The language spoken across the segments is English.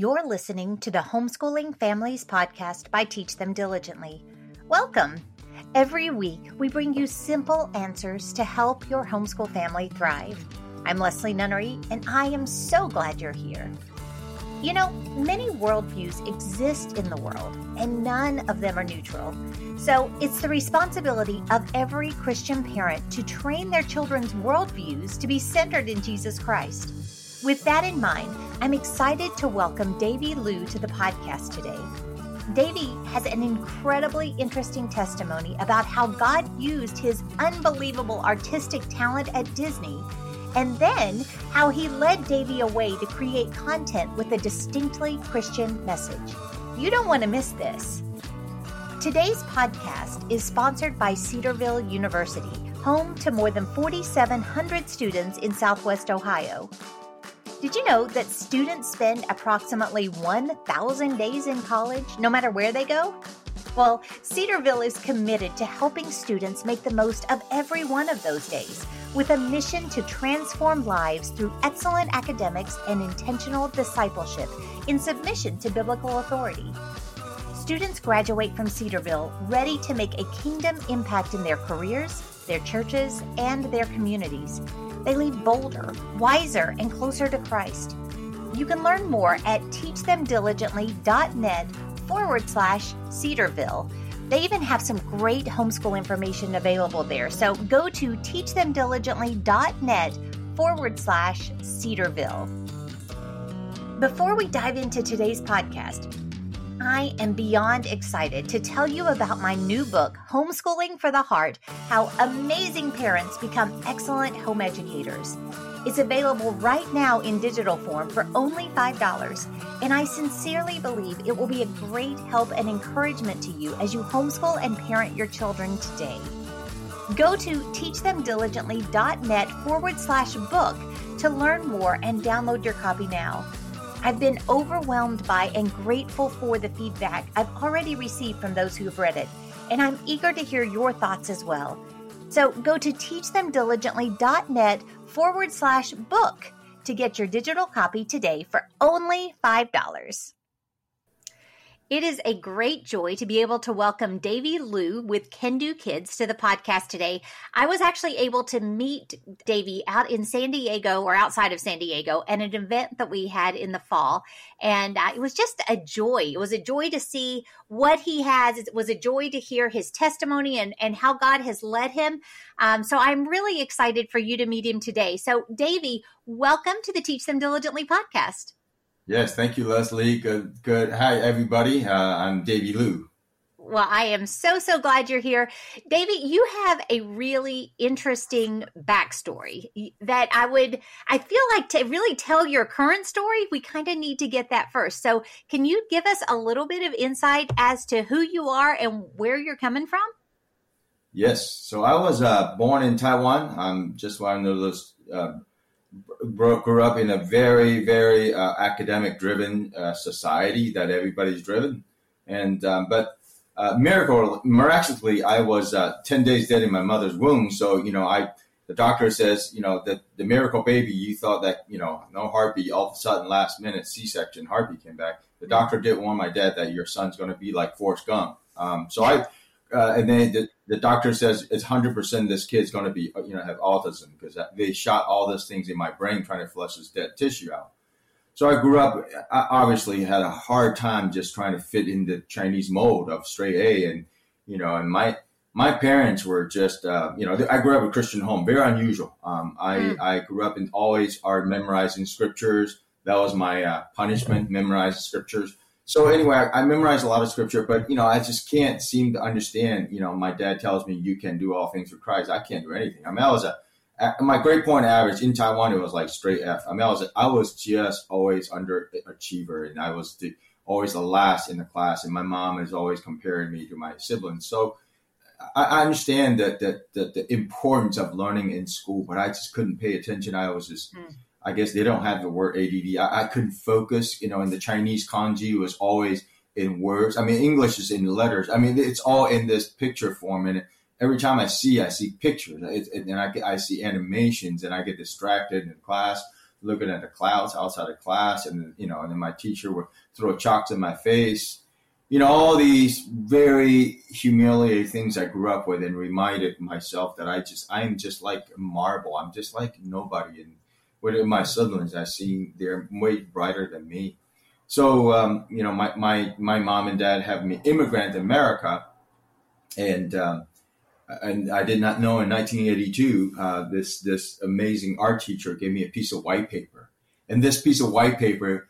You're listening to the Homeschooling Families Podcast by Teach Them Diligently. Welcome. Every week, we bring you simple answers to help your homeschool family thrive. I'm Leslie Nunnery, and I am so glad you're here. You know, many worldviews exist in the world, and none of them are neutral. So it's the responsibility of every Christian parent to train their children's worldviews to be centered in Jesus Christ. With that in mind, I'm excited to welcome Davy Liu to the podcast today. Davy has an incredibly interesting testimony about how God used his unbelievable artistic talent at Disney and then how he led Davy away to create content with a distinctly Christian message. You don't want to miss this. Today's podcast is sponsored by Cedarville University, home to more than 4,700 students in Southwest Ohio. Did you know that students spend approximately 1,000 days in college, no matter where they go? Well, Cedarville is committed to helping students make the most of every one of those days with a mission to transform lives through excellent academics and intentional discipleship in submission to biblical authority. Students graduate from Cedarville ready to make a kingdom impact in their careers, their churches, and their communities. They leave bolder, wiser, and closer to Christ. You can learn more at teachthemdiligently.net forward slash Cedarville. They even have some great homeschool information available there. So go to teachthemdiligently.net forward slash Cedarville. Before we dive into today's podcast, I am beyond excited to tell you about my new book, Homeschooling for the Heart How Amazing Parents Become Excellent Home Educators. It's available right now in digital form for only $5, and I sincerely believe it will be a great help and encouragement to you as you homeschool and parent your children today. Go to teachthemdiligently.net forward slash book to learn more and download your copy now. I've been overwhelmed by and grateful for the feedback I've already received from those who have read it, and I'm eager to hear your thoughts as well. So go to teachthemdiligently.net forward slash book to get your digital copy today for only $5. It is a great joy to be able to welcome Davy Liu with Do Kids to the podcast today. I was actually able to meet Davy out in San Diego or outside of San Diego at an event that we had in the fall. And uh, it was just a joy. It was a joy to see what he has. It was a joy to hear his testimony and, and how God has led him. Um, so I'm really excited for you to meet him today. So, Davy, welcome to the Teach Them Diligently podcast. Yes, thank you, Leslie. Good, good. Hi, everybody. Uh, I'm Davy Liu. Well, I am so, so glad you're here. Davy, you have a really interesting backstory that I would, I feel like to really tell your current story, we kind of need to get that first. So, can you give us a little bit of insight as to who you are and where you're coming from? Yes. So, I was uh, born in Taiwan. I'm just one of those uh, grew up in a very, very uh, academic driven uh, society that everybody's driven. And, um, but uh, miracle, miraculously, I was uh, 10 days dead in my mother's womb. So, you know, I, the doctor says, you know, that the miracle baby, you thought that, you know, no heartbeat, all of a sudden last minute C-section heartbeat came back. The doctor did warn my dad that your son's going to be like Forrest Gump. Um, so I, uh, and then the, the doctor says it's 100% this kid's going to be, you know, have autism because they shot all those things in my brain trying to flush this dead tissue out. So I grew up, I obviously had a hard time just trying to fit in the Chinese mold of straight A. And, you know, and my, my parents were just, uh, you know, I grew up in a Christian home, very unusual. Um, I, mm. I grew up in always are memorizing scriptures. That was my uh, punishment, memorizing scriptures so anyway, I, I memorized a lot of scripture, but you know, I just can't seem to understand. You know, my dad tells me you can do all things for Christ. I can't do anything. I mean, I was a my grade point average in Taiwan. It was like straight F. I mean, I was I was just always underachiever, and I was the, always the last in the class. And my mom is always comparing me to my siblings. So I, I understand that, that that the importance of learning in school, but I just couldn't pay attention. I was just mm I guess they don't have the word ADD. I, I couldn't focus. You know, and the Chinese kanji was always in words. I mean, English is in letters. I mean, it's all in this picture form. And every time I see, I see pictures, it, it, and I, I see animations, and I get distracted in class. looking at the clouds outside of class, and you know, and then my teacher would throw chalks in my face. You know, all these very humiliating things I grew up with, and reminded myself that I just I am just like marble. I'm just like nobody. And with my siblings, I see they're way brighter than me. So um, you know, my, my my mom and dad have me immigrant America, and um, and I did not know in 1982 uh, this this amazing art teacher gave me a piece of white paper, and this piece of white paper,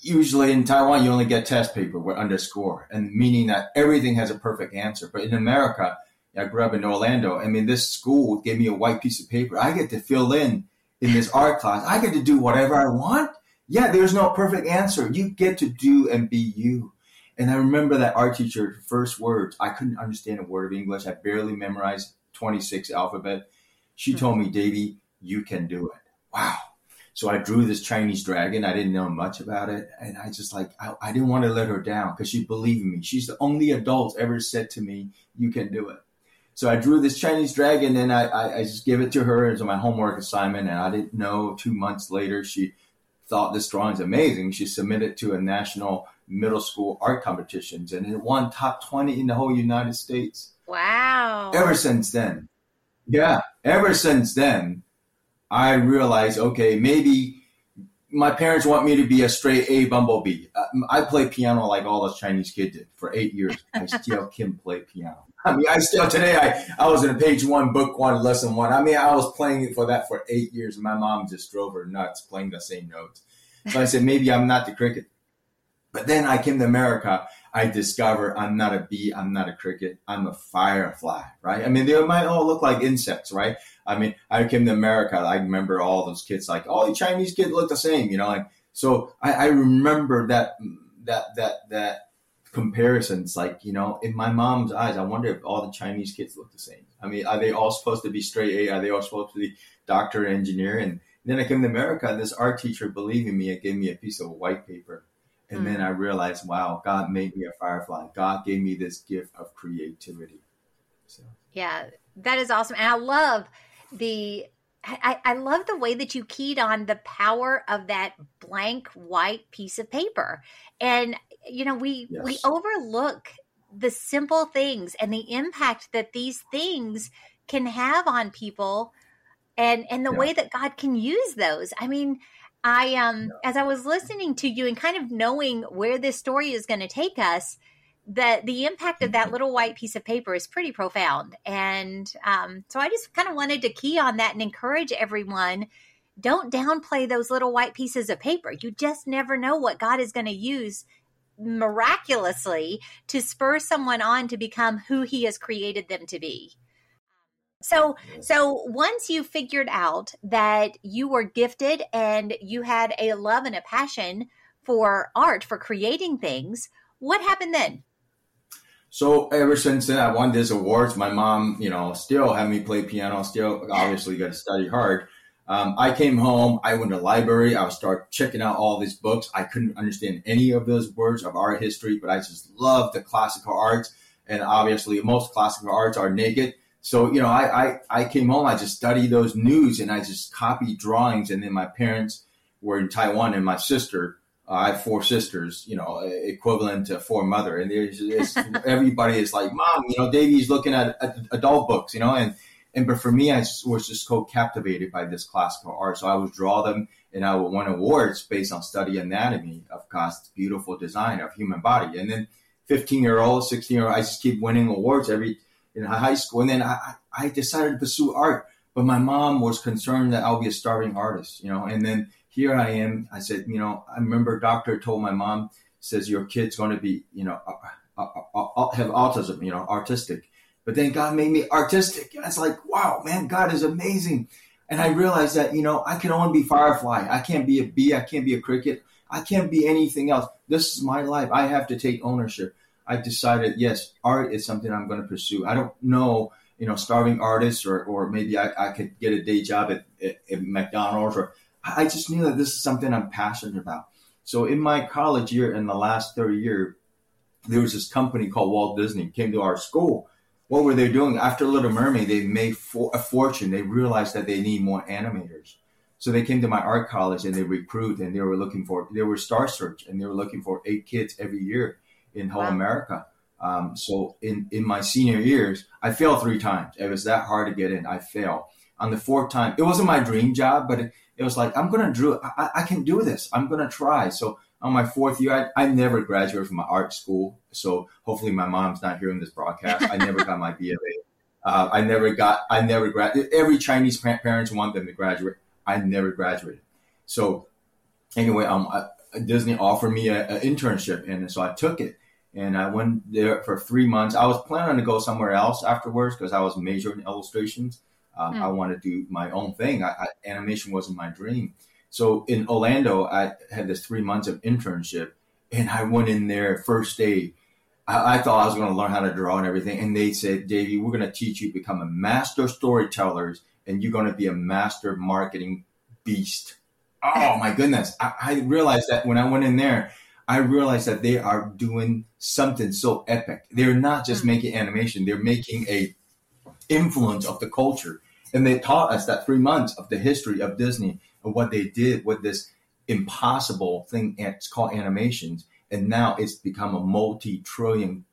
usually in Taiwan you only get test paper with underscore, and meaning that everything has a perfect answer. But in America, I grew up in Orlando. I mean, this school gave me a white piece of paper. I get to fill in in this art class. I get to do whatever I want. Yeah, there's no perfect answer. You get to do and be you. And I remember that art teacher, first words, I couldn't understand a word of English. I barely memorized 26 alphabet. She told me, Davy, you can do it. Wow. So I drew this Chinese dragon. I didn't know much about it. And I just like, I, I didn't want to let her down because she believed in me. She's the only adult ever said to me, you can do it. So I drew this Chinese dragon and I, I, I just gave it to her as my homework assignment. And I didn't know two months later, she thought this drawing is amazing. She submitted to a national middle school art competitions and it won top 20 in the whole United States. Wow. Ever since then. Yeah. Ever since then, I realized, okay, maybe my parents want me to be a straight A bumblebee. Uh, I play piano like all those Chinese kids did for eight years. I still can play piano. I mean, I still today. I I was in a page one, book one, lesson one. I mean, I was playing it for that for eight years, and my mom just drove her nuts playing the same notes. So I said, maybe I'm not the cricket but then I came to America. I discover I'm not a bee. I'm not a cricket. I'm a firefly, right? I mean, they might all look like insects, right? I mean, I came to America. I remember all those kids, like all the Chinese kids look the same, you know. Like, so I, I remember that that that that comparisons. Like, you know, in my mom's eyes, I wonder if all the Chinese kids look the same. I mean, are they all supposed to be straight A? Are they all supposed to be doctor, engineer? And then I came to America. This art teacher believed in me and gave me a piece of white paper and mm. then I realized, wow, God made me a firefly. God gave me this gift of creativity. So. Yeah, that is awesome. And I love the I, I, love the way that you keyed on the power of that blank white piece of paper. And you know, we yes. we overlook the simple things and the impact that these things can have on people and and the yeah. way that God can use those. I mean, I um as I was listening to you and kind of knowing where this story is going to take us, that the impact of that mm-hmm. little white piece of paper is pretty profound. And um, so I just kind of wanted to key on that and encourage everyone don't downplay those little white pieces of paper. You just never know what God is going to use miraculously to spur someone on to become who he has created them to be. So, so once you figured out that you were gifted and you had a love and a passion for art, for creating things, what happened then? So ever since then, I won these awards. My mom, you know, still had me play piano. Still, obviously, got to study hard. Um, I came home. I went to the library. I would start checking out all these books. I couldn't understand any of those words of art history, but I just loved the classical arts. And obviously, most classical arts are naked. So, you know, I, I, I came home, I just studied those news and I just copied drawings. And then my parents were in Taiwan and my sister, uh, I have four sisters, you know, equivalent to four mother. And there's, everybody is like, mom, you know, Davy's looking at, at, adult books, you know, and, and, but for me, I was just so captivated by this classical art. So I would draw them and I would win awards based on study anatomy of cost, beautiful design of human body. And then 15 year old, 16 year old, I just keep winning awards every, in high school. And then I, I decided to pursue art, but my mom was concerned that I'll be a starving artist, you know. And then here I am. I said, you know, I remember doctor told my mom, says your kid's going to be, you know, uh, uh, uh, have autism, you know, artistic. But then God made me artistic. And it's like, wow, man, God is amazing. And I realized that, you know, I can only be firefly. I can't be a bee. I can't be a cricket. I can't be anything else. This is my life. I have to take ownership. I decided, yes, art is something I'm going to pursue. I don't know, you know, starving artists or, or maybe I, I could get a day job at, at, at McDonald's or I just knew that this is something I'm passionate about. So in my college year, in the last third year, there was this company called Walt Disney came to our school. What were they doing? After Little Mermaid, they made for, a fortune. They realized that they need more animators. So they came to my art college and they recruit and they were looking for, they were Star Search and they were looking for eight kids every year in whole wow. America. Um, so in, in my senior years, I failed three times. It was that hard to get in. I failed. On the fourth time, it wasn't my dream job, but it, it was like, I'm going to do it. I, I, can do this. I'm going to try. So on my fourth year, I, I never graduated from my art school. So hopefully my mom's not hearing this broadcast. I never got my BFA. Uh, I never got, I never graduated. Every Chinese parents want them to graduate. I never graduated. So anyway, um, I, Disney offered me an internship, and so I took it. And I went there for three months. I was planning to go somewhere else afterwards because I was majoring in illustrations. Um, mm. I wanted to do my own thing. I, I, animation wasn't my dream. So in Orlando, I had this three months of internship, and I went in there first day. I, I thought I was going to learn how to draw and everything, and they said, "Davy, we're going to teach you to become a master storytellers, and you're going to be a master marketing beast." Oh my goodness! I, I realized that when I went in there, I realized that they are doing something so epic. They're not just mm-hmm. making animation; they're making a influence of the culture. And they taught us that three months of the history of Disney and what they did with this impossible thing. It's called animations, and now it's become a multi-trillion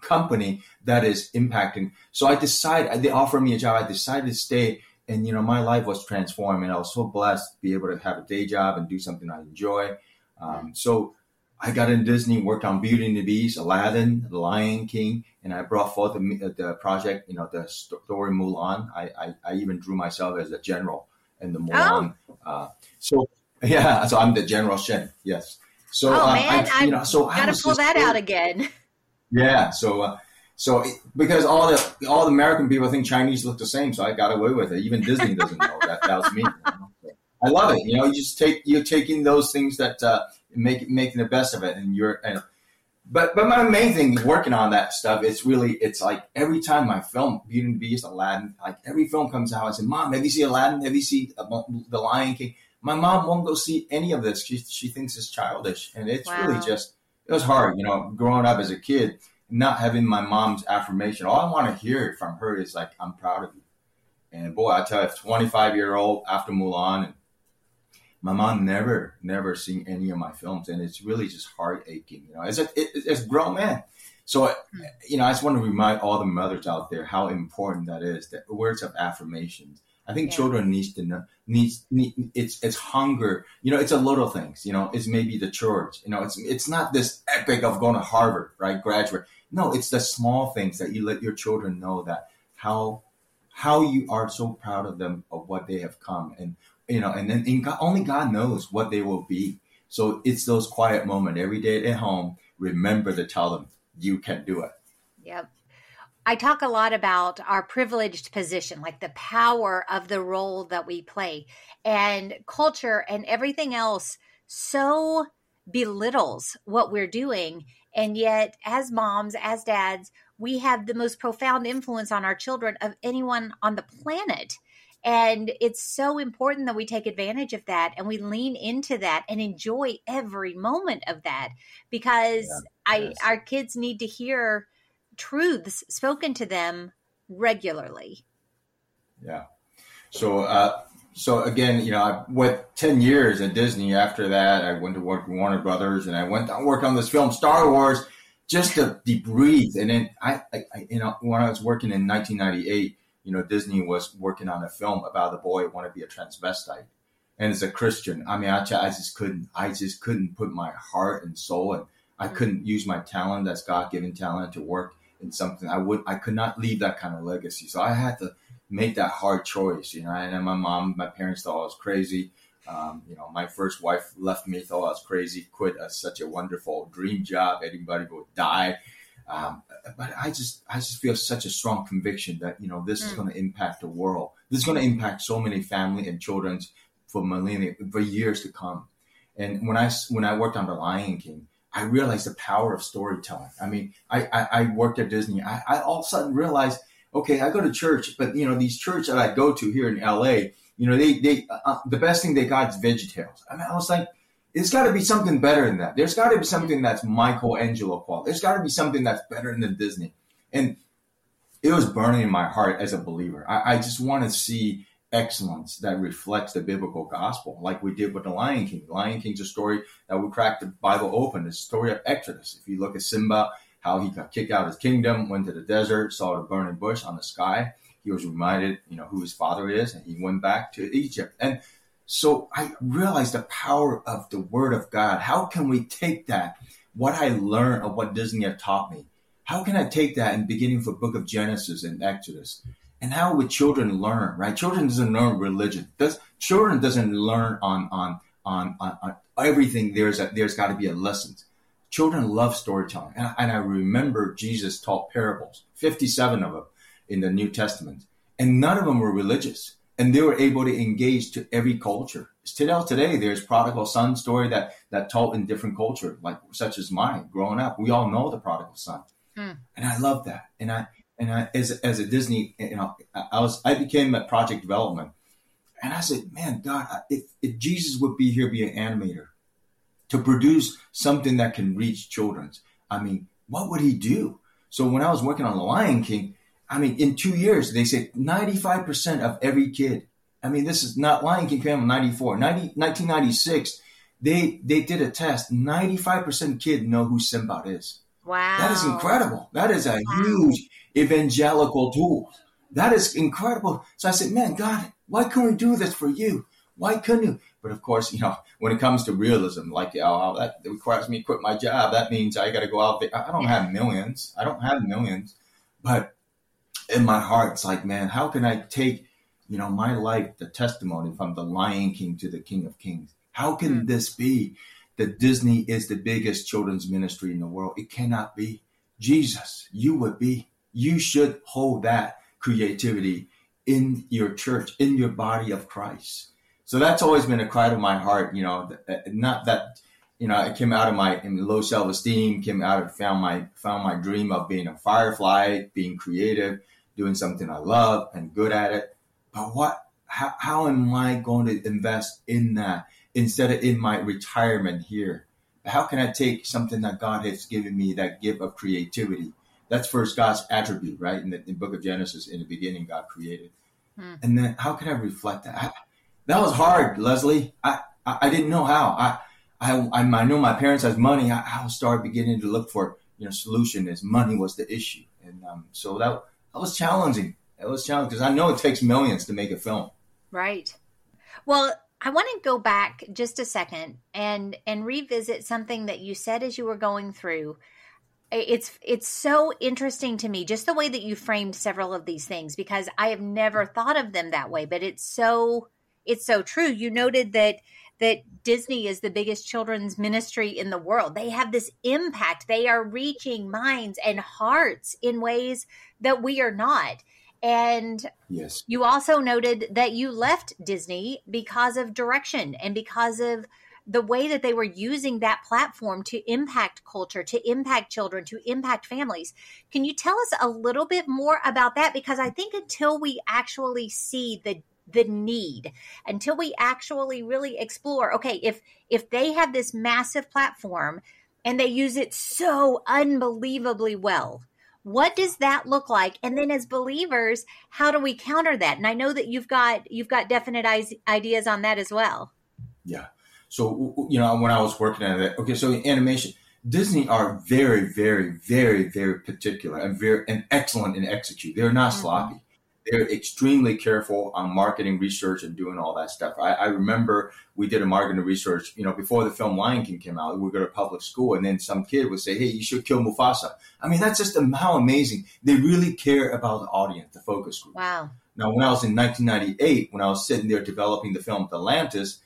company that is impacting. So I decided they offered me a job. I decided to stay, and you know my life was transformed, and I was so blessed to be able to have a day job and do something I enjoy. Um, so I got in Disney, worked on Beauty and the Beast, Aladdin, The Lion King, and I brought forth the, the project, you know, the story Mulan. I, I, I even drew myself as a general and the Mulan. Oh. Uh, so yeah, so I'm the General Shen. Yes. So oh uh, man, I, you know, so gotta pull that out again. Yeah. So uh, so because all the all the American people think Chinese look the same, so I got away with it. Even Disney doesn't know that that was me. I love it. You know, you just take you're taking those things that uh, make making the best of it, and you're and but but my main thing working on that stuff it's really it's like every time my film Beauty and the Beast, Aladdin, like every film comes out, I say, Mom, have you seen Aladdin? Have you seen uh, The Lion King? My mom won't go see any of this. She she thinks it's childish, and it's wow. really just it was hard, you know, growing up as a kid, not having my mom's affirmation. All I want to hear from her is like, "I'm proud of you." And boy, I tell you, 25 year old after Mulan and my mom never never seen any of my films and it's really just heart aching you know? As a it, as grown man. So hmm. you know i just want to remind all the mothers out there how important that is that words of affirmations i think yeah. children needs to know needs need, it's it's hunger. You know it's a little things you know? It's maybe the church you know? It's it's not this epic of going to harvard right? Graduate no it's the small things that you let your children know that how how you are so proud of them of what they have come and you know, and then and God, only God knows what they will be. So it's those quiet moments every day at home. Remember to tell them you can do it. Yep. I talk a lot about our privileged position, like the power of the role that we play, and culture and everything else so belittles what we're doing. And yet, as moms, as dads, we have the most profound influence on our children of anyone on the planet. And it's so important that we take advantage of that and we lean into that and enjoy every moment of that because yeah, I yes. our kids need to hear truths spoken to them regularly. Yeah. So uh so again, you know, I went 10 years at Disney. After that, I went to work with Warner Brothers and I went to work on this film, Star Wars, just to debrief. And then I, I, you know, when I was working in 1998, you know, Disney was working on a film about a boy who want to be a transvestite. And as a Christian, I mean, I, I just couldn't, I just couldn't put my heart and soul and I mm-hmm. couldn't use my talent, that's God given talent to work in something. I would, I could not leave that kind of legacy. So I had to make that hard choice, you know, and my mom, my parents thought I was crazy. Um, you know, my first wife left me, thought I was crazy, quit a, such a wonderful dream job. Anybody would die. Um, but I just I just feel such a strong conviction that you know this mm. is going to impact the world. This is going to impact so many family and children for millennia for years to come. And when I when I worked on The Lion King, I realized the power of storytelling. I mean, I I, I worked at Disney. I, I all of a sudden realized, okay, I go to church, but you know these churches that I go to here in L.A. You know, they they uh, the best thing they got is VeggieTales. I mean, I was like, it's got to be something better than that. There's got to be something that's Michelangelo quality. There's got to be something that's better than Disney. And it was burning in my heart as a believer. I, I just want to see excellence that reflects the biblical gospel, like we did with the Lion King. Lion King's a story that we cracked the Bible open. It's a story of Exodus. If you look at Simba, how he got kicked out of his kingdom, went to the desert, saw the burning bush on the sky. He was reminded, you know, who his father is, and he went back to Egypt. And so I realized the power of the Word of God. How can we take that, what I learned of what Disney had taught me? How can I take that and beginning for Book of Genesis and Exodus? And how would children learn, right? Children doesn't learn religion. Does children doesn't learn on on on on, on everything. There's a, there's got to be a lesson. Children love storytelling, and, and I remember Jesus taught parables, fifty-seven of them in the New Testament, and none of them were religious, and they were able to engage to every culture. Still today, there's prodigal son story that that taught in different culture, like such as mine. Growing up, we all know the prodigal son, hmm. and I love that, and I and I, as as a Disney, you know, I was I became a project development, and I said, man, God, if if Jesus would be here, be an animator, to produce something that can reach children. I mean, what would he do? So when I was working on The Lion King, I mean, in two years, they said 95% of every kid. I mean, this is not Lion King came in 94, 90, 1996. They, they did a test. 95% kid know who Simba is. Wow. That is incredible. That is a wow. huge evangelical tool. That is incredible. So I said, man, God, why couldn't we do this for you? Why couldn't you? But of course, you know, when it comes to realism, like, oh, that requires me to quit my job. That means I got to go out there. I don't have millions. I don't have millions. But in my heart, it's like, man, how can I take, you know, my life, the testimony from the Lion King to the King of Kings? How can mm. this be that Disney is the biggest children's ministry in the world? It cannot be. Jesus, you would be you should hold that creativity in your church, in your body of Christ. So that's always been a cry to my heart. You know, not that you know I came out of my low self esteem, came out of found my found my dream of being a firefly, being creative, doing something I love and good at it. But what? How, how am I going to invest in that instead of in my retirement here? How can I take something that God has given me, that gift of creativity, that's first God's attribute, right? In the in Book of Genesis, in the beginning, God created. Hmm. And then how can I reflect that? I, that was hard, Leslie. I, I, I didn't know how. I, I, I know my parents has money. I, I'll start beginning to look for you know solution as money was the issue, and um, so that that was challenging. It was challenging because I know it takes millions to make a film. Right. Well, I want to go back just a second and and revisit something that you said as you were going through it's it's so interesting to me just the way that you framed several of these things because I have never thought of them that way but it's so it's so true. You noted that that Disney is the biggest children's ministry in the world. They have this impact. They are reaching minds and hearts in ways that we are not. And yes. you also noted that you left Disney because of direction and because of the way that they were using that platform to impact culture, to impact children, to impact families. Can you tell us a little bit more about that? Because I think until we actually see the the need until we actually really explore okay if if they have this massive platform and they use it so unbelievably well what does that look like and then as believers how do we counter that and i know that you've got you've got definite ideas on that as well yeah so, you know, when I was working on that okay, so animation, Disney are very, very, very, very particular and very and excellent in execute. They're not mm-hmm. sloppy. They're extremely careful on marketing research and doing all that stuff. I, I, remember we did a marketing research, you know, before the film Lion King came out. We would go to public school, and then some kid would say, "Hey, you should kill Mufasa." I mean, that's just how amazing they really care about the audience, the focus group. Wow. Now, when I was in 1998, when I was sitting there developing the film Atlantis,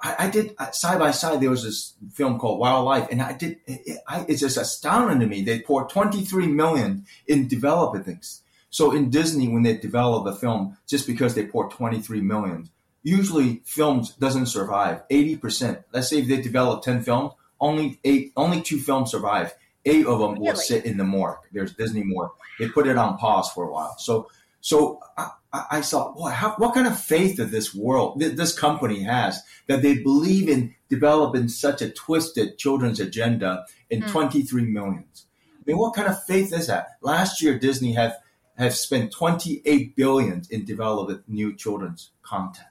I, I did side by side. There was this film called Wildlife, and I did. It, I, it's just astounding to me. They poured 23 million in developing things. So in Disney, when they develop a film, just because they pour 23 million, usually films doesn't survive. 80 percent. Let's say if they develop 10 films, only eight, only two films survive. Eight of them really? will sit in the morgue. There's Disney morgue. They put it on pause for a while. So so I, I saw what, how, what kind of faith that this world, this company has that they believe in developing such a twisted children's agenda in mm. 23 millions. I mean, what kind of faith is that? Last year, Disney had have spent 28 billion in developing new children's content.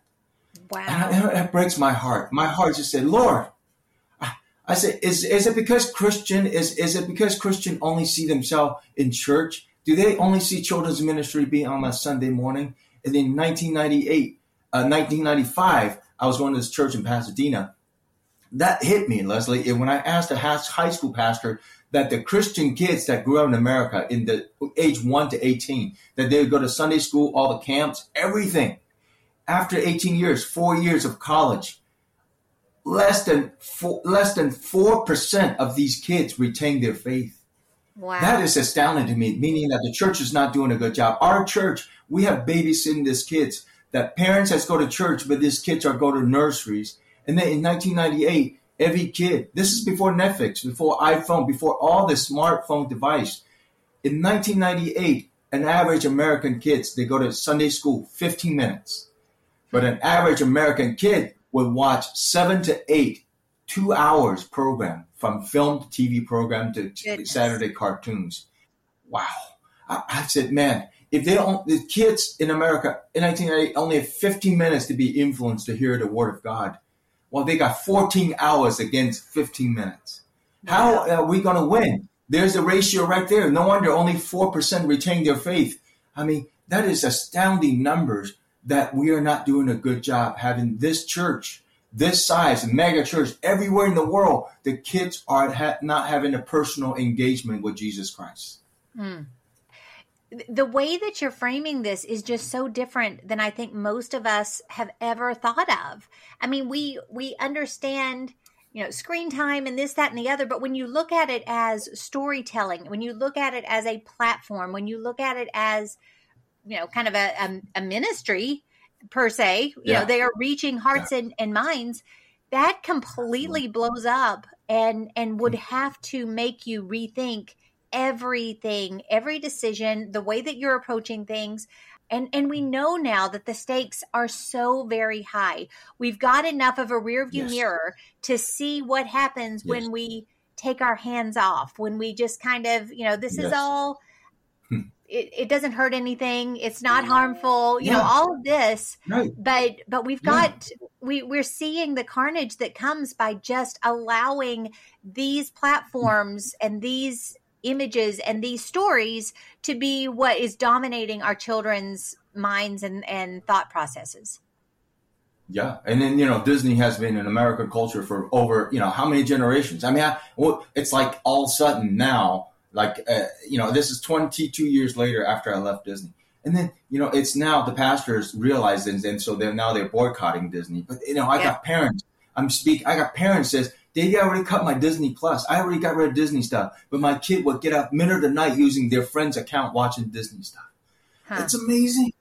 Wow. And it breaks my heart. My heart just said, Lord, I, I said, is, is it because Christian, is, is it because Christian only see themselves in church? Do they only see children's ministry being on a Sunday morning? And in 1998, uh, 1995, I was going to this church in Pasadena. That hit me, Leslie. And when I asked a high school pastor that the Christian kids that grew up in America in the age 1 to 18, that they would go to Sunday school, all the camps, everything. After 18 years, four years of college, less than four, less than 4% of these kids retain their faith. Wow. That is astounding to me, meaning that the church is not doing a good job. Our church, we have babysitting these kids that parents has go to church, but these kids are go to nurseries. And then in 1998, every kid. This is before Netflix, before iPhone, before all the smartphone device. In 1998, an average American kids they go to Sunday school 15 minutes, but an average American kid would watch seven to eight two hours program from film to TV program to Goodness. Saturday cartoons. Wow, I, I said, man, if they don't, the kids in America in 1998 only have 15 minutes to be influenced to hear the word of God well, they got 14 hours against 15 minutes. How are we going to win? There's a ratio right there. No wonder only 4% retain their faith. I mean, that is astounding numbers that we are not doing a good job having this church, this size, mega church, everywhere in the world. The kids are ha- not having a personal engagement with Jesus Christ. Mm the way that you're framing this is just so different than I think most of us have ever thought of. I mean, we we understand, you know, screen time and this, that, and the other, but when you look at it as storytelling, when you look at it as a platform, when you look at it as, you know, kind of a, a, a ministry per se, you yeah. know, they are reaching hearts yeah. and, and minds, that completely blows up and and would have to make you rethink everything, every decision, the way that you're approaching things. And, and we know now that the stakes are so very high. We've got enough of a rearview yes. mirror to see what happens yes. when we take our hands off, when we just kind of, you know, this yes. is all, hmm. it, it, doesn't hurt anything. It's not harmful, you know, all of this. Right. But, but we've got, we, we're seeing the carnage that comes by just allowing these platforms and these images and these stories to be what is dominating our children's minds and, and thought processes. Yeah, and then you know Disney has been in American culture for over you know how many generations? I mean, I, well, it's like all of a sudden now, like uh, you know, this is 22 years later after I left Disney, and then you know it's now the pastors realize and, and so they're now they're boycotting Disney. But you know, I yeah. got parents. I'm speak. I got parents says they already cut my Disney Plus. I already got rid of Disney stuff. But my kid would get up middle of the night using their friend's account watching Disney stuff. Huh. That's amazing.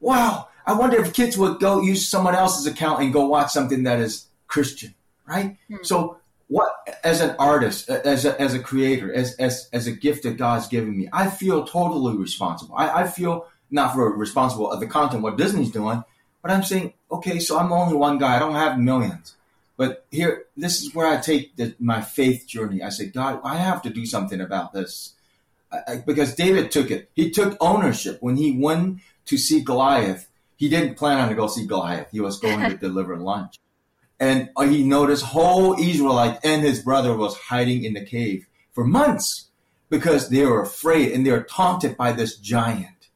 Wow. I wonder if kids would go use someone else's account and go watch something that is Christian, right? Hmm. So what as an artist, as a, as a creator, as, as, as a gift that God's given me, I feel totally responsible. I, I feel not for responsible of the content, what Disney's doing, but I'm saying, okay, so I'm only one guy. I don't have millions. But here, this is where I take the, my faith journey. I say, God, I have to do something about this. I, I, because David took it. He took ownership when he went to see Goliath. He didn't plan on to go see Goliath. He was going to deliver lunch. And uh, he noticed whole Israelite and his brother was hiding in the cave for months because they were afraid and they were taunted by this giant.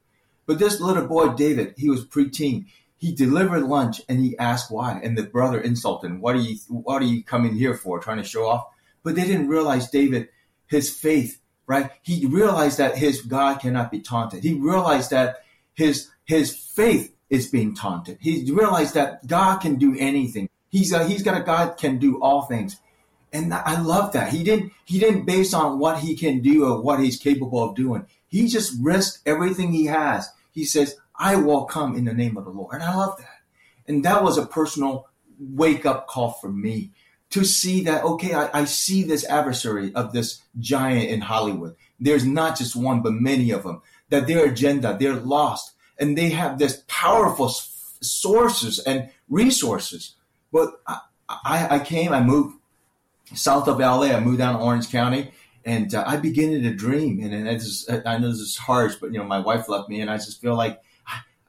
But this little boy, David, he was preteen he delivered lunch and he asked why. And the brother insulted him. What are you, what are you coming here for? Trying to show off? But they didn't realize David, his faith, right? He realized that his God cannot be taunted. He realized that his, his faith is being taunted. He realized that God can do anything. He's a, he's got a God can do all things. And I love that. He didn't, he didn't base on what he can do or what he's capable of doing. He just risked everything he has. He says, I will come in the name of the Lord. And I love that. And that was a personal wake up call for me to see that, okay, I, I, see this adversary of this giant in Hollywood. There's not just one, but many of them, that their agenda, they're lost and they have this powerful s- sources and resources. But I, I, I, came, I moved south of LA, I moved down to Orange County and uh, I began to dream. And, and it's, I know this is harsh, but you know, my wife left me, and I just feel like,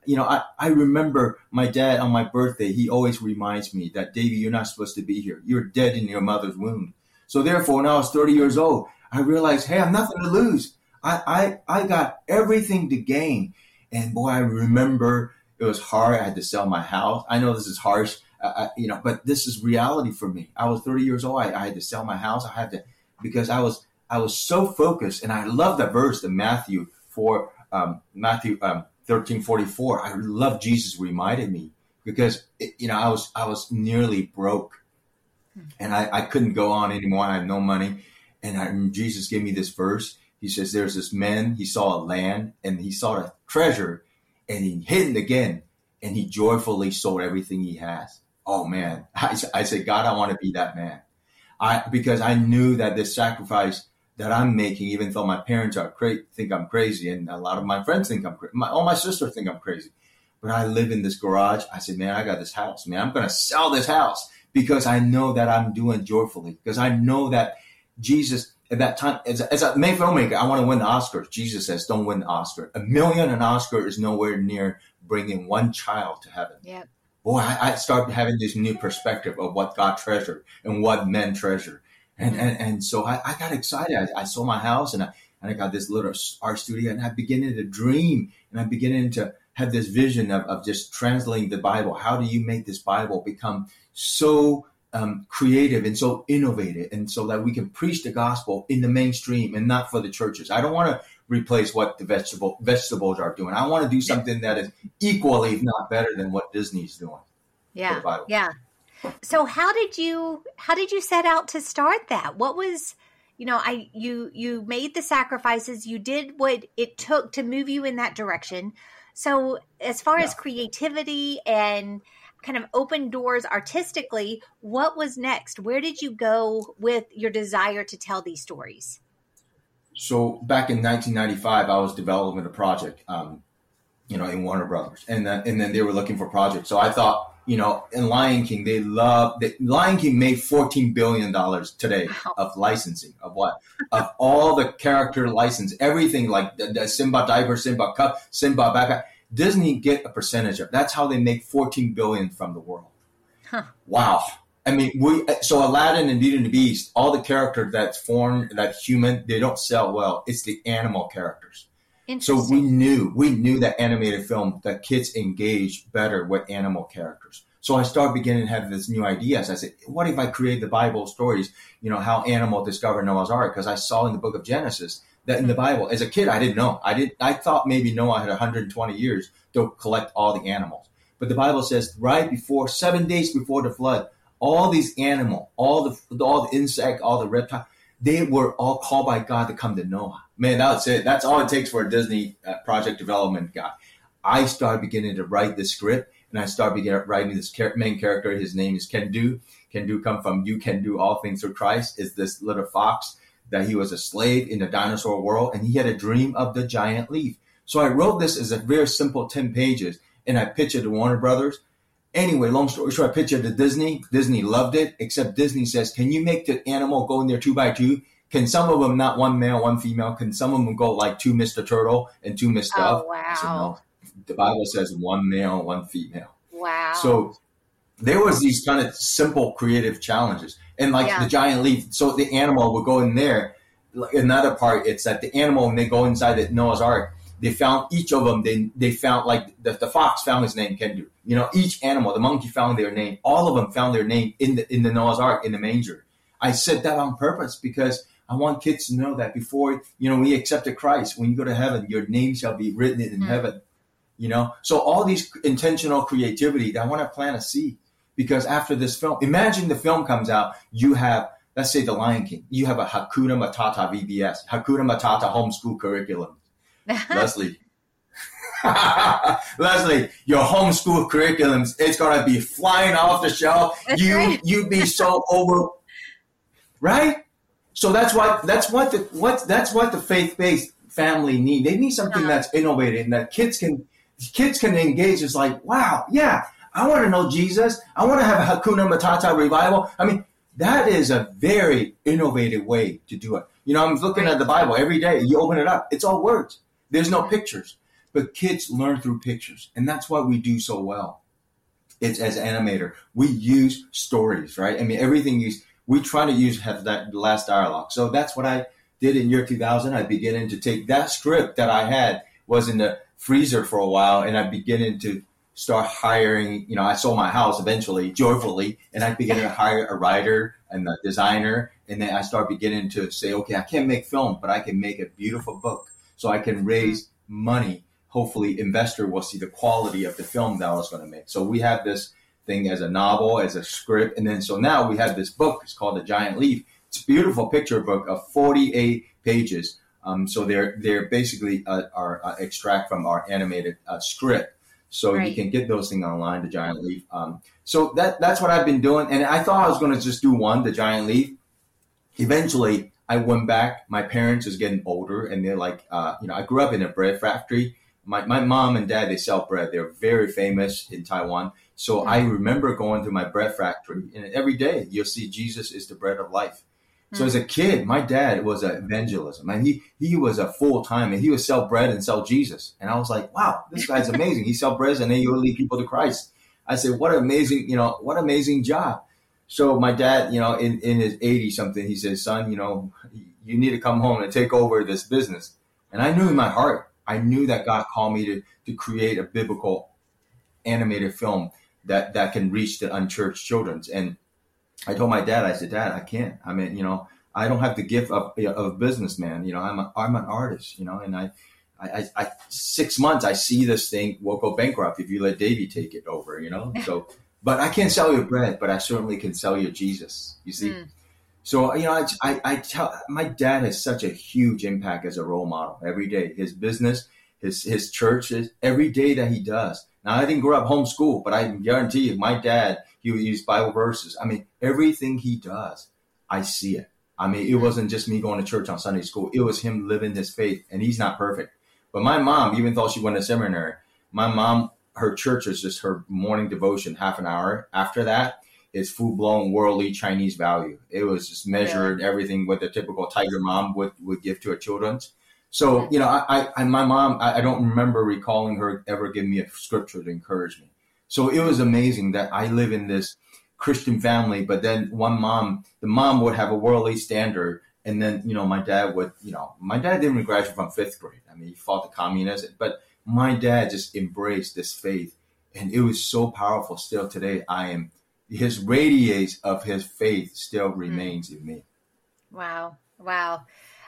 you know, I, I remember my dad on my birthday. He always reminds me that Davy, you're not supposed to be here. You're dead in your mother's womb. So therefore, when I was 30 years old, I realized, hey, I'm nothing to lose. I, I, I got everything to gain. And boy, I remember it was hard. I had to sell my house. I know this is harsh, uh, you know, but this is reality for me. I was 30 years old. I, I had to sell my house. I had to, because I was I was so focused, and I love that verse in Matthew for um, Matthew um, thirteen forty four. I love Jesus reminded me because it, you know I was I was nearly broke, and I, I couldn't go on anymore. I had no money, and I, Jesus gave me this verse. He says, "There's this man. He saw a land, and he saw a treasure, and he hid it again, and he joyfully sold everything he has." Oh man, I, I said, God, I want to be that man. I because I knew that this sacrifice that I'm making, even though my parents are cra- think I'm crazy, and a lot of my friends think I'm crazy. All my sisters think I'm crazy. But I live in this garage. I said, man, I got this house, man. I'm going to sell this house because I know that I'm doing joyfully. Because I know that Jesus at that time, as a, as a main filmmaker, I want to win the Oscars. Jesus says, don't win the Oscar. A million an Oscar is nowhere near bringing one child to heaven. Yep. Boy, I, I started having this new perspective of what God treasured and what men treasure. And, and, and so I, I got excited. I, I, saw my house and I, and I got this little art studio and I beginning to dream and I'm beginning to have this vision of, of just translating the Bible. How do you make this Bible become so um, creative and so innovative and so that we can preach the gospel in the mainstream and not for the churches. I don't want to replace what the vegetable vegetables are doing. I want to do something that is equally, if not better, than what Disney's doing. Yeah, yeah. So how did you how did you set out to start that? What was you know, I you you made the sacrifices, you did what it took to move you in that direction. So as far yeah. as creativity and kind of open doors artistically, what was next? Where did you go with your desire to tell these stories? So back in 1995, I was developing a project, um, you know, in Warner Brothers, and then, and then they were looking for projects. So I thought, you know, in Lion King, they love the Lion King made fourteen billion dollars today wow. of licensing of what of all the character license, everything like the, the Simba diaper, Simba cup, Simba backpack. Disney get a percentage of. That's how they make fourteen billion from the world. Huh. Wow. I mean, we so Aladdin and Beauty and the Beast, all the character that's foreign, that human, they don't sell well. It's the animal characters. So we knew we knew that animated film that kids engage better with animal characters. So I started beginning to have this new ideas. I said, what if I create the Bible stories? You know how animal discovered Noah's Ark because I saw in the Book of Genesis that in the mm-hmm. Bible, as a kid, I didn't know. I did. I thought maybe Noah had 120 years to collect all the animals, but the Bible says right before seven days before the flood, all these animal, all the all the insect, all the reptile, they were all called by God to come to Noah man, that's it. That's all it takes for a Disney uh, project development guy. I started beginning to write the script, and I started beginning writing this main character. His name is Can Do. Can Do come from You Can Do All Things Through Christ. Is this little fox that he was a slave in the dinosaur world, and he had a dream of the giant leaf. So I wrote this as a very simple ten pages, and I pitched it to Warner Brothers. Anyway, long story short, I pitched it to Disney. Disney loved it, except Disney says, "Can you make the animal go in there two by two?" Can some of them not one male, one female? Can some of them go like two Mr. Turtle and two Miss Dove? Oh, wow. So, no, the Bible says one male, one female. Wow. So there was these kind of simple creative challenges. And like yeah. the giant leaf, so the animal would go in there. Another part, it's that the animal, when they go inside the Noah's Ark, they found each of them, they, they found like the, the fox found his name, Kendu. You know, each animal, the monkey found their name. All of them found their name in the, in the Noah's Ark, in the manger. I said that on purpose because I want kids to know that before, you know, we accepted Christ, when you go to heaven, your name shall be written in mm. heaven. You know, so all these intentional creativity, I want to plant a seed because after this film, imagine the film comes out, you have, let's say The Lion King, you have a Hakuna Matata VBS, Hakuna Matata homeschool curriculum. Leslie. Leslie, your homeschool curriculums, it's gonna be flying off the shelf. That's you right. you'd be so over right? So that's why that's what the what that's what the faith based family need. They need something uh-huh. that's innovative and that kids can kids can engage. It's like wow, yeah, I want to know Jesus. I want to have a Hakuna Matata revival. I mean, that is a very innovative way to do it. You know, I'm looking at the Bible every day. You open it up, it's all words. There's no pictures, but kids learn through pictures, and that's what we do so well. It's as animator, we use stories, right? I mean, everything you we try to use have that last dialogue. So that's what I did in year 2000. I began to take that script that I had was in the freezer for a while, and I began to start hiring. You know, I sold my house eventually, joyfully, and I began to hire a writer and a designer, and then I start beginning to say, okay, I can't make film, but I can make a beautiful book, so I can mm-hmm. raise money. Hopefully, investor will see the quality of the film that I was going to make. So we have this thing as a novel, as a script, and then so now we have this book. It's called The Giant Leap. It's a beautiful picture book of 48 pages. Um, so they're they're basically uh, are uh, extract from our animated uh, script. So right. you can get those things online, the Giant Leap. Um, so that that's what I've been doing, and I thought I was going to just do one, the Giant Leap. Eventually, I went back. My parents is getting older, and they're like, uh, you know, I grew up in a bread factory. My my mom and dad they sell bread. They're very famous in Taiwan. So mm-hmm. I remember going to my bread factory, and every day you'll see Jesus is the bread of life. So as a kid, my dad was an evangelism, and he he was a full time, and he would sell bread and sell Jesus. And I was like, wow, this guy's amazing. he sell bread and then he would lead people to Christ. I said, what an amazing, you know, what amazing job. So my dad, you know, in, in his 80 something, he says, son, you know, you need to come home and take over this business. And I knew in my heart, I knew that God called me to, to create a biblical animated film that, that can reach the unchurched children. And I told my dad, I said, Dad, I can't. I mean, you know, I don't have the gift of, of businessman. You know, I'm a, I'm an artist. You know, and I, I, I, six months I see this thing will go bankrupt if you let Davy take it over. You know, so but I can't sell you bread, but I certainly can sell you Jesus. You see. Mm. So you know, I, I, I tell my dad has such a huge impact as a role model every day. His business, his his churches, every day that he does. Now I didn't grow up homeschool, but I guarantee you, my dad he would use Bible verses. I mean, everything he does, I see it. I mean, it wasn't just me going to church on Sunday school. It was him living his faith, and he's not perfect. But my mom, even though she went to seminary, my mom, her church is just her morning devotion, half an hour. After that, it's full blown worldly Chinese value. It was just measured yeah. everything what the typical tiger mom would, would give to her children's. So, you know, I, I my mom, I, I don't remember recalling her ever giving me a scripture to encourage me. So it was amazing that I live in this Christian family, but then one mom, the mom would have a worldly standard. And then, you know, my dad would, you know, my dad didn't even graduate from fifth grade. I mean, he fought the communists, but my dad just embraced this faith. And it was so powerful still today. I am, his radiates of his faith still mm-hmm. remains mm. in me. Wow. Wow.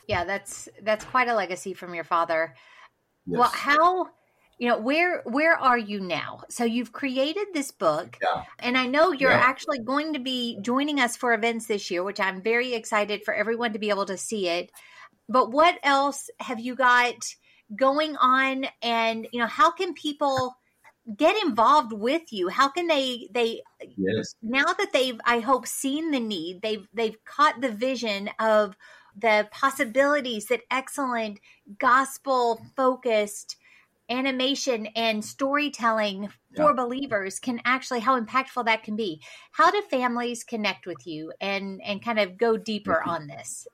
Yeah, that's, that's quite a legacy from your father. Yes. Well, how, you know where where are you now so you've created this book yeah. and i know you're yeah. actually going to be joining us for events this year which i'm very excited for everyone to be able to see it but what else have you got going on and you know how can people get involved with you how can they they yes now that they've i hope seen the need they've they've caught the vision of the possibilities that excellent gospel focused animation and storytelling for yeah. believers can actually how impactful that can be how do families connect with you and and kind of go deeper mm-hmm. on this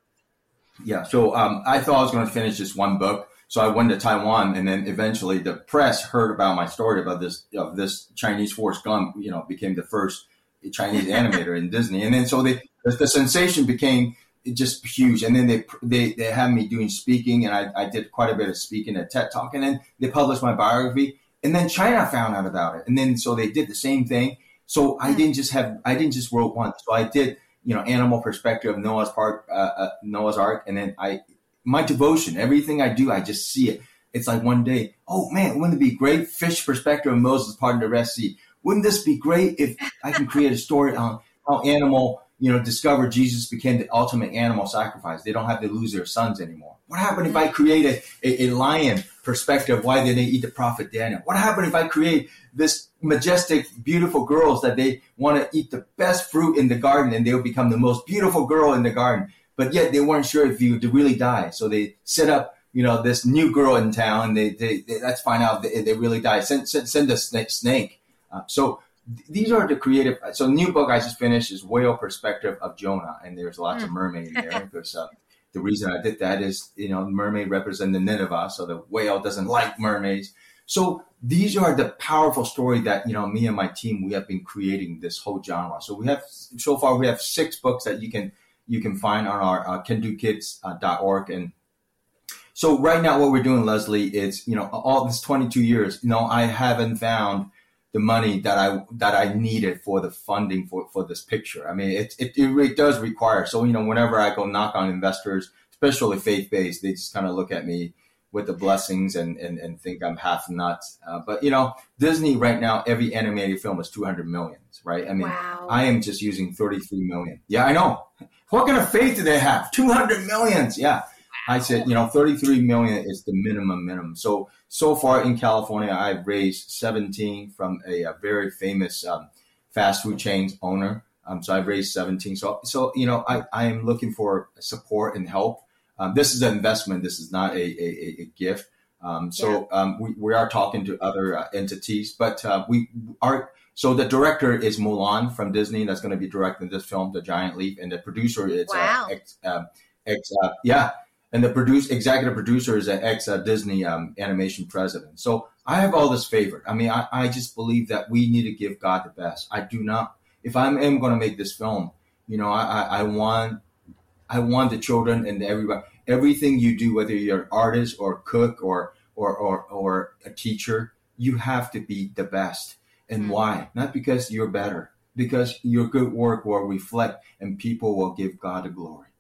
yeah so um, i thought i was going to finish this one book so i went to taiwan and then eventually the press heard about my story about this of this chinese Forrest Gump you know became the first chinese animator in disney and then so the, the sensation became just huge. And then they they they had me doing speaking, and I, I did quite a bit of speaking at TED Talk, and then they published my biography, and then China found out about it, and then so they did the same thing. So I hmm. didn't just have I didn't just wrote one. So I did you know animal perspective of Noah's Park, uh, uh, Noah's Ark, and then I my devotion, everything I do, I just see it. It's like one day, oh man, wouldn't it be great? Fish perspective of Moses part of the Red Sea. Wouldn't this be great if I can create a story on how animal you know, discover Jesus became the ultimate animal sacrifice. They don't have to lose their sons anymore. What happened if I create a, a, lion perspective? Why did they eat the prophet Daniel? What happened if I create this majestic, beautiful girls that they want to eat the best fruit in the garden and they'll become the most beautiful girl in the garden? But yet they weren't sure if you would really die. So they set up, you know, this new girl in town. They, they, they let's find out if they, they really die. Send, send, send a snake. snake. Uh, so these are the creative. So, new book I just finished is Whale Perspective of Jonah, and there's lots mm. of mermaid in there because uh, the reason I did that is, you know, mermaid represent the Nineveh, so the whale doesn't like mermaids. So these are the powerful story that you know me and my team we have been creating this whole genre. So we have so far we have six books that you can you can find on our uh, kendukids.org and so right now what we're doing leslie is you know all this 22 years you know i haven't found the money that i that i needed for the funding for for this picture i mean it it, it really does require so you know whenever i go knock on investors especially faith-based they just kind of look at me with the blessings and, and, and think I'm half nuts. Uh, but you know, Disney right now, every animated film is 200 millions, right? I mean, wow. I am just using 33 million. Yeah, I know. What kind of faith do they have? 200 millions. Yeah. I said, you know, 33 million is the minimum minimum. So, so far in California, I've raised 17 from a, a very famous um, fast food chain owner. Um, so I've raised 17. So, so, you know, I, I am looking for support and help um, this is an investment. This is not a, a, a gift. Um, so yeah. um, we, we are talking to other uh, entities, but uh, we are. So the director is Mulan from Disney. That's going to be directing this film, The Giant Leap, and the producer is uh, wow. uh, ex, ex uh, yeah, and the produce executive producer is an ex uh, Disney um, animation president. So I have all this favor. I mean, I, I just believe that we need to give God the best. I do not. If I am going to make this film, you know, I, I, I want I want the children and everybody everything you do, whether you're an artist or cook or or or, or a teacher, you have to be the best. And mm-hmm. why? Not because you're better, because your good work will reflect, and people will give God the glory.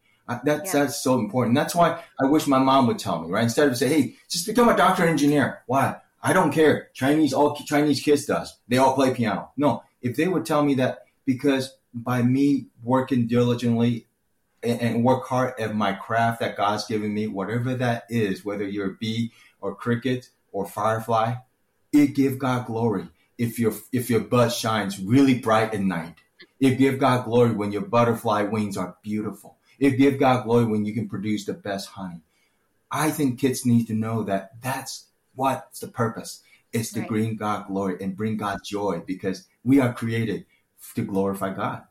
That's yeah. that's so important. That's why I wish my mom would tell me, right? Instead of say, "Hey, just become a doctor engineer." Why? I don't care. Chinese all Chinese kids does. They all play piano. No, if they would tell me that because by me working diligently and, and work hard at my craft that God's given me, whatever that is, whether you're a bee or cricket or firefly, it give God glory. If your if your bud shines really bright at night, it give God glory when your butterfly wings are beautiful. It give God glory when you can produce the best honey. I think kids need to know that that's what's the purpose. It's to right. bring God glory and bring God joy because we are created to glorify God.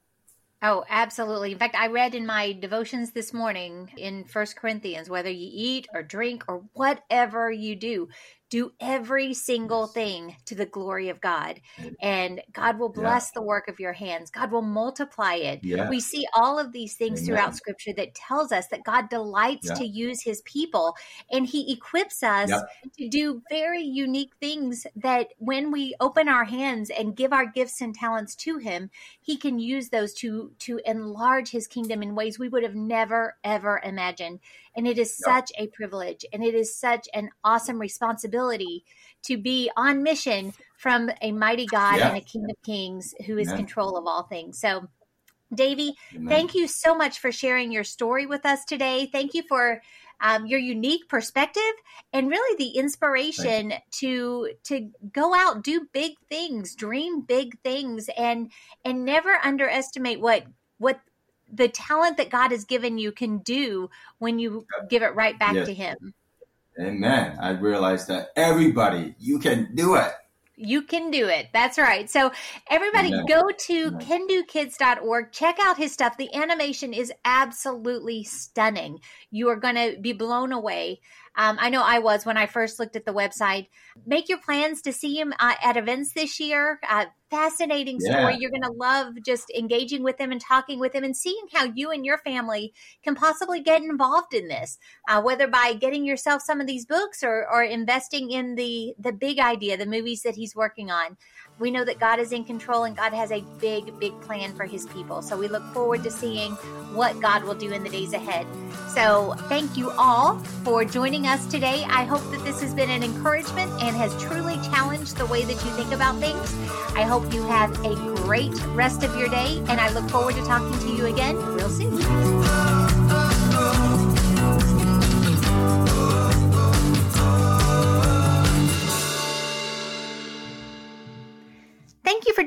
Oh, absolutely. In fact, I read in my devotions this morning in First Corinthians whether you eat or drink or whatever you do, do every single thing to the glory of God. And God will bless yeah. the work of your hands. God will multiply it. Yeah. We see all of these things Amen. throughout scripture that tells us that God delights yeah. to use his people and he equips us to do very unique things that when we open our hands and give our gifts and talents to him, he can use those to to enlarge his kingdom in ways we would have never ever imagined. And it is such a privilege and it is such an awesome responsibility to be on mission from a mighty God yeah. and a King of Kings who is control of all things. So, Davy, thank you so much for sharing your story with us today. Thank you for um, your unique perspective and really the inspiration to to go out, do big things, dream big things, and and never underestimate what what the talent that God has given you can do when you give it right back yes. to Him. Amen. I realized that everybody, you can do it. You can do it. That's right. So, everybody Amen. go to kendukids.org. Check out his stuff. The animation is absolutely stunning. You are going to be blown away. Um, I know I was when I first looked at the website. Make your plans to see him uh, at events this year. Uh, fascinating story. Yeah. You're going to love just engaging with him and talking with him and seeing how you and your family can possibly get involved in this, uh, whether by getting yourself some of these books or, or investing in the the big idea, the movies that he's working on. We know that God is in control and God has a big, big plan for his people. So we look forward to seeing what God will do in the days ahead. So thank you all for joining us today. I hope that this has been an encouragement and has truly challenged the way that you think about things. I hope you have a great rest of your day, and I look forward to talking to you again real soon.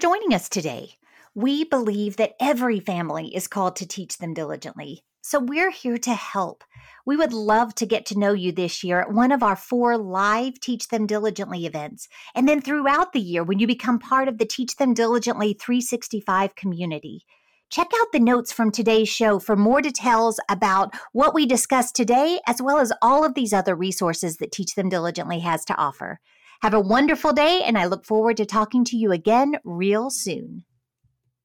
Joining us today. We believe that every family is called to teach them diligently. So we're here to help. We would love to get to know you this year at one of our four live Teach Them Diligently events, and then throughout the year when you become part of the Teach Them Diligently 365 community. Check out the notes from today's show for more details about what we discussed today, as well as all of these other resources that Teach Them Diligently has to offer. Have a wonderful day, and I look forward to talking to you again real soon.